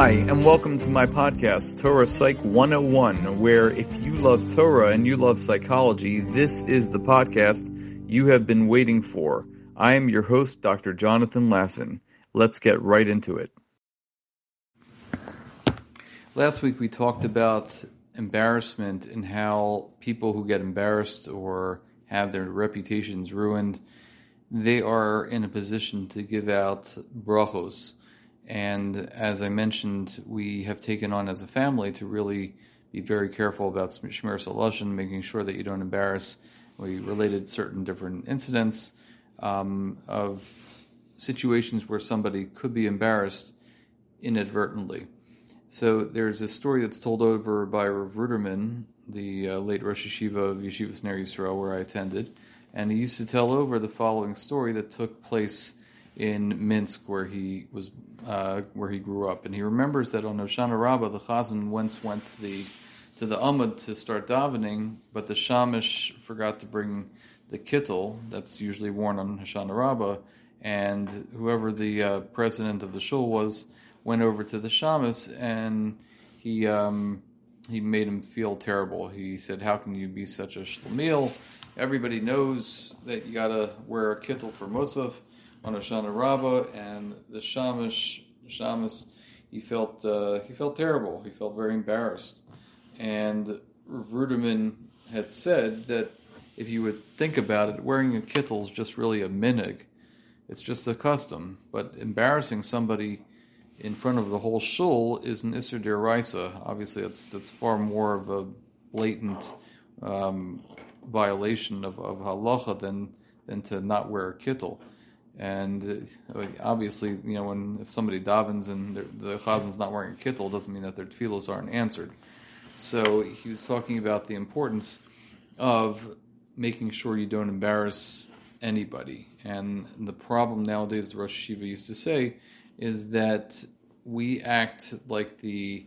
Hi, and welcome to my podcast, Torah Psych 101, where if you love Torah and you love psychology, this is the podcast you have been waiting for. I am your host, Dr. Jonathan Lasson. Let's get right into it. Last week we talked about embarrassment and how people who get embarrassed or have their reputations ruined, they are in a position to give out brachos and as I mentioned, we have taken on as a family to really be very careful about Shmiras Halashon, making sure that you don't embarrass. We related certain different incidents um, of situations where somebody could be embarrassed inadvertently. So there's a story that's told over by Rav Ruderman, the uh, late Rosh Yeshiva of Yeshivas Ner Yisrael, where I attended, and he used to tell over the following story that took place in Minsk, where he was uh, where he grew up, and he remembers that on Hoshana Rabbah, the Chazan once went to the to the Amud to start davening, but the Shamish forgot to bring the kittel that's usually worn on Hoshana Rabbah, and whoever the uh, president of the shul was went over to the Shamus and he um, he made him feel terrible. He said, "How can you be such a shlemiel? Everybody knows that you got to wear a kittel for Musaf." On Hoshana Rabbah, and the Shamish, Shamus, he felt uh, he felt terrible. He felt very embarrassed, and Ruderman had said that if you would think about it, wearing a kittel is just really a minhag. It's just a custom, but embarrassing somebody in front of the whole shul is an Isser Deraisa. Obviously, it's, that's far more of a blatant um, violation of, of halacha than than to not wear a kittel. And uh, obviously, you know, when if somebody davens and the chazan's not wearing a kittel, doesn't mean that their tefillos aren't answered. So he was talking about the importance of making sure you don't embarrass anybody. And the problem nowadays, the Rosh Yeshiva used to say, is that we act like the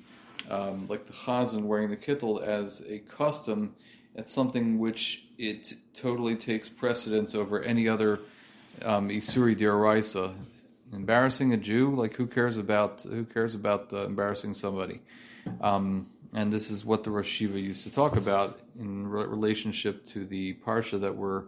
um, like the chazan wearing the kittel as a custom. It's something which it totally takes precedence over any other um, Isuri Diraisa. Embarrassing a Jew, like who cares about who cares about uh, embarrassing somebody? Um, and this is what the Rosh Yeshiva used to talk about in re- relationship to the parsha that we're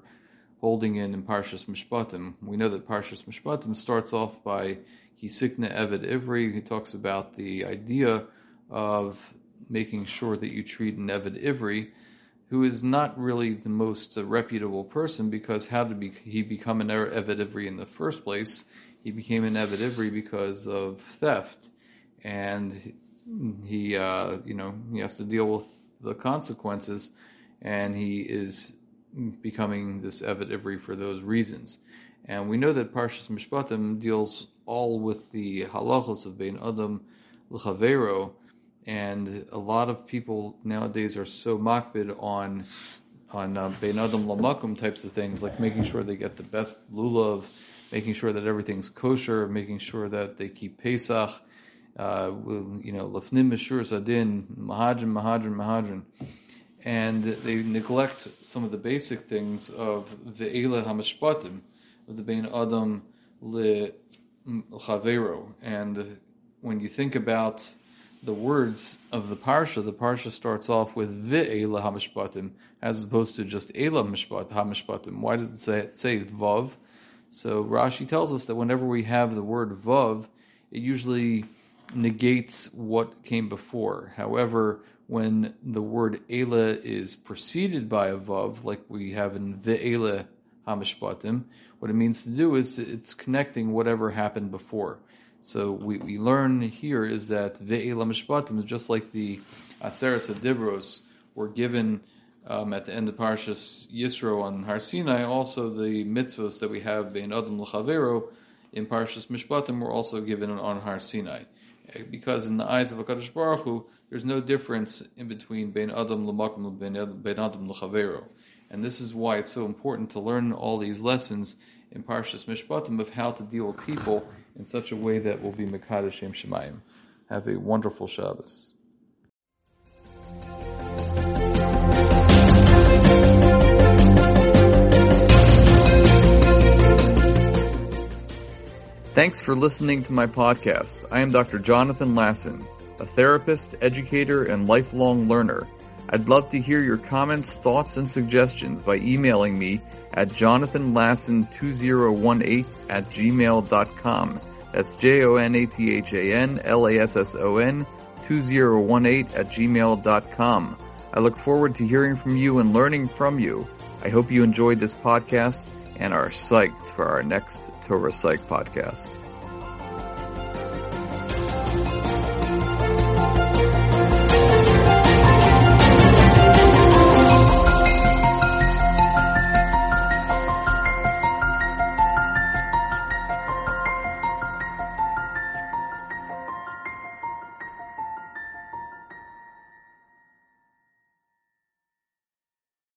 holding in in Parshas Mishpatim. We know that Parshas Mishpatim starts off by Hisikna Eved Ivri. He talks about the idea of making sure that you treat an Eved Ivri who is not really the most uh, reputable person because how did he become an Eved Ivri in the first place? He became an Eved Ivri because of theft, and he, uh, you know, he has to deal with the consequences, and he is becoming this Eved Ivri for those reasons. And we know that Parshas Mishpatim deals all with the halachas of Bein Adam l'chavero, and a lot of people nowadays are so makpid on on uh, bein adam lamakum types of things, like making sure they get the best lulav, making sure that everything's kosher, making sure that they keep Pesach, uh, you know, lafnim mishur zadin, mahadran, mahadran, mahadran. And they neglect some of the basic things of ve'ela hamishpatim, of the bein adam le chavero. And when you think about the words of the parsha, the parsha starts off with ve'ela hamishpatim as opposed to just ela mishpat hamishpatim. Why does it say say vav? So Rashi tells us that whenever we have the word vav, it usually negates what came before. However, when the word ela is preceded by a vav, like we have in ve'ela hamishpatim, what it means to do is it's connecting whatever happened before. So we, we learn here is that Ve'ela Mishpatim is just like the Aseres Adibros were given um, at the end of Parshas Yisro on Har Sinai. Also, the mitzvahs that we have Bein Adam L'Chavero in Parshas Mishpatim were also given on Har Sinai. Because in the eyes of HaKadosh Baruch Hu, there's no difference in between Bein Adam L'Makim and Bein Adam L'Chavero. And this is why it's so important to learn all these lessons in Parshas Mishpatim of how to deal with people in such a way that will be Mekadosh Shem Shemayim. Have a wonderful Shabbos. Thanks for listening to my podcast. I am Dr. Jonathan Lasson, a therapist, educator, and lifelong learner. I'd love to hear your comments, thoughts, and suggestions by emailing me at jonathanlasson2018 at gmail.com. That's J-O-N-A-T-H-A-N-L-A-S-S-O-N 2018 at gmail.com. I look forward to hearing from you and learning from you. I hope you enjoyed this podcast and are psyched for our next Torah Psych podcast.